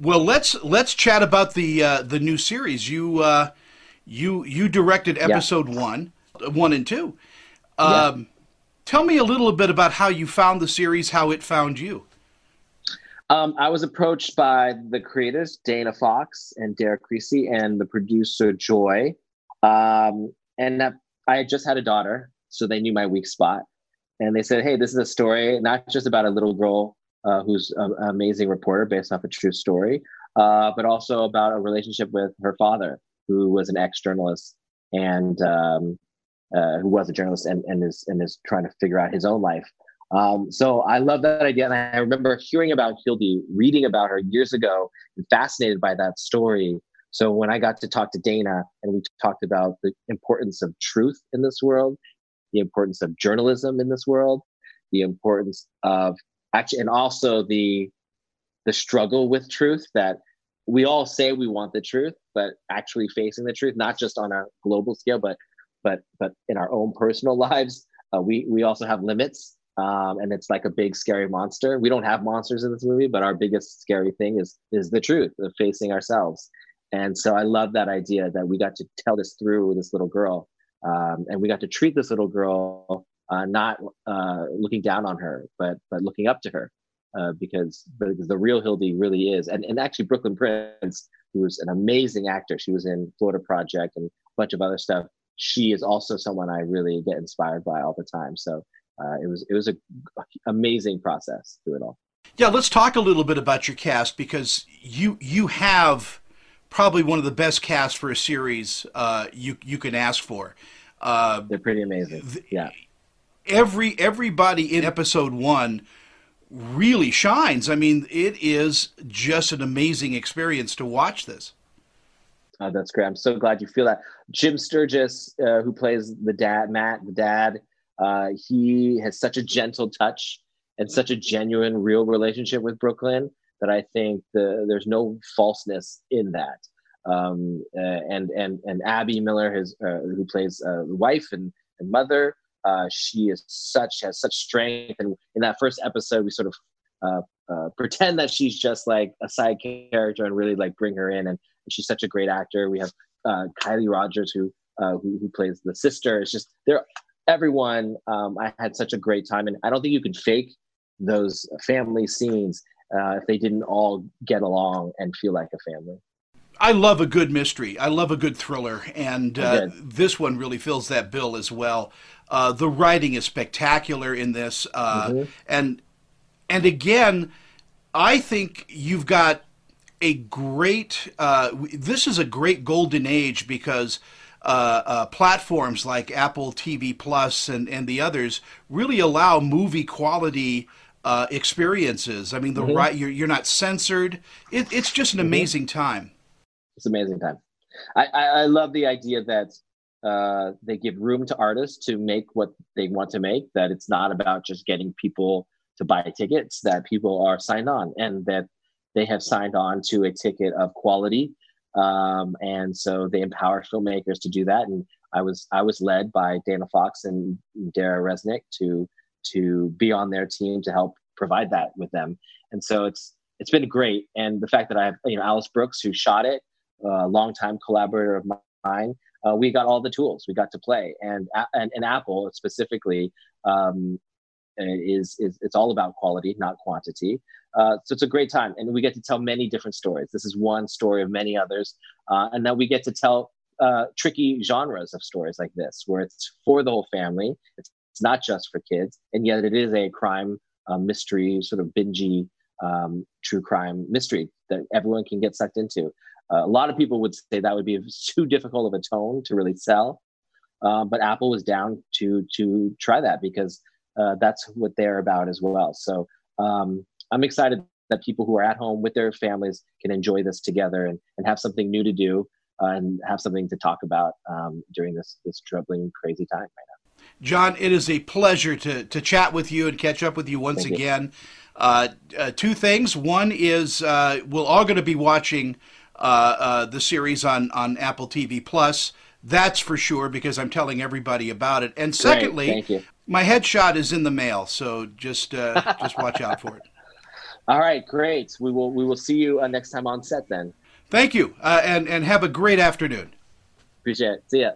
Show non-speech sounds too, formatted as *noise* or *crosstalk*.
Well, let's let's chat about the uh, the new series. You uh, you you directed episode yeah. one, one and two. Um, yeah. Tell me a little bit about how you found the series, how it found you. Um, I was approached by the creators, Dana Fox and Derek Creasy, and the producer, Joy. Um, and I had just had a daughter, so they knew my weak spot. And they said, hey, this is a story not just about a little girl uh, who's an amazing reporter based off a true story, uh, but also about a relationship with her father, who was an ex journalist and um, uh, who was a journalist and, and, is, and is trying to figure out his own life. Um, so I love that idea. And I remember hearing about Hildy, reading about her years ago, and fascinated by that story. So when I got to talk to Dana and we talked about the importance of truth in this world, the importance of journalism in this world, the importance of actually, and also the the struggle with truth that we all say we want the truth, but actually facing the truth, not just on a global scale, but but but in our own personal *laughs* lives, uh, we we also have limits um, and it's like a big scary monster. We don't have monsters in this movie, but our biggest scary thing is is the truth of facing ourselves. And so I love that idea that we got to tell this through this little girl, um, and we got to treat this little girl uh, not uh, looking down on her, but but looking up to her, uh, because because the real Hildy really is, and and actually Brooklyn Prince, who was an amazing actor, she was in Florida Project and a bunch of other stuff. She is also someone I really get inspired by all the time. So uh, it was it was a amazing process through it all. Yeah, let's talk a little bit about your cast because you you have probably one of the best casts for a series uh, you you can ask for. Uh, They're pretty amazing. Yeah. Every everybody in episode one really shines. I mean, it is just an amazing experience to watch this. Oh, that's great. I'm so glad you feel that. Jim Sturgess, uh, who plays the dad, Matt, the dad, uh, he has such a gentle touch and such a genuine, real relationship with Brooklyn that I think the, there's no falseness in that. Um, uh, and and and Abby Miller, his uh, who plays uh, wife and, and mother, uh, she is such has such strength. And in that first episode, we sort of uh, uh, pretend that she's just like a side character and really like bring her in. And, she's such a great actor. We have Kylie Rogers who, who who plays the sister. It's just they're everyone, um, I had such a great time, and I don't think you could fake those family scenes uh, if they didn't all get along and feel like a family. I love a good mystery. I love a good thriller, and uh, this one really fills that bill as well. Uh, the writing is spectacular in this, uh, mm-hmm. and and again, I think you've got a great. Uh, this is a great golden age because uh, uh, platforms like Apple TV Plus and, and the others really allow movie quality uh, experiences. I mean, the mm-hmm. right you're, you're not censored. It, it's just an mm-hmm. amazing time. It's amazing time. I, I, I love the idea that uh, they give room to artists to make what they want to make. That it's not about just getting people to buy tickets. That people are signed on, and that they have signed on to a ticket of quality um, and so they empower filmmakers to do that. And I was I was led by Dana Fox and Dara Resnick to to be on their team to help provide that with them. And so it's it's been great. And the fact that I have you know Alice Brooks who shot it, a longtime collaborator of mine. Uh, we got all the tools. We got to play, and and, and Apple specifically um, is is it's all about quality, not quantity. Uh, so it's a great time, and we get to tell many different stories. This is one story of many others, uh, and then we get to tell uh, tricky genres of stories like this, where it's for the whole family. It's, it's not just for kids, and yet it is a crime uh, mystery, sort of bingy um, true crime mystery that everyone can get sucked into. Uh, a lot of people would say that would be *laughs* too difficult of a tone to really sell, uh, but Apple was down to to try that because that's what they're about as well. So. Um, I'm excited that people who are at home with their families can enjoy this together and, and have something new to do uh, and have something to talk about um, during this this troubling, crazy time right now. Jon, it is a pleasure to, to chat with you and catch up with you once Thank again. You. Uh, uh, two things. One is uh, we're all going to be watching uh, uh, the series on, on Apple TV Plus. That's for sure because I'm telling everybody about it. And secondly, my headshot is in the mail, so just uh, *laughs* just watch out for it. All right, great. We will we will see you uh, next time on set then. Thank you, uh, and and have a great afternoon. Appreciate it. See ya.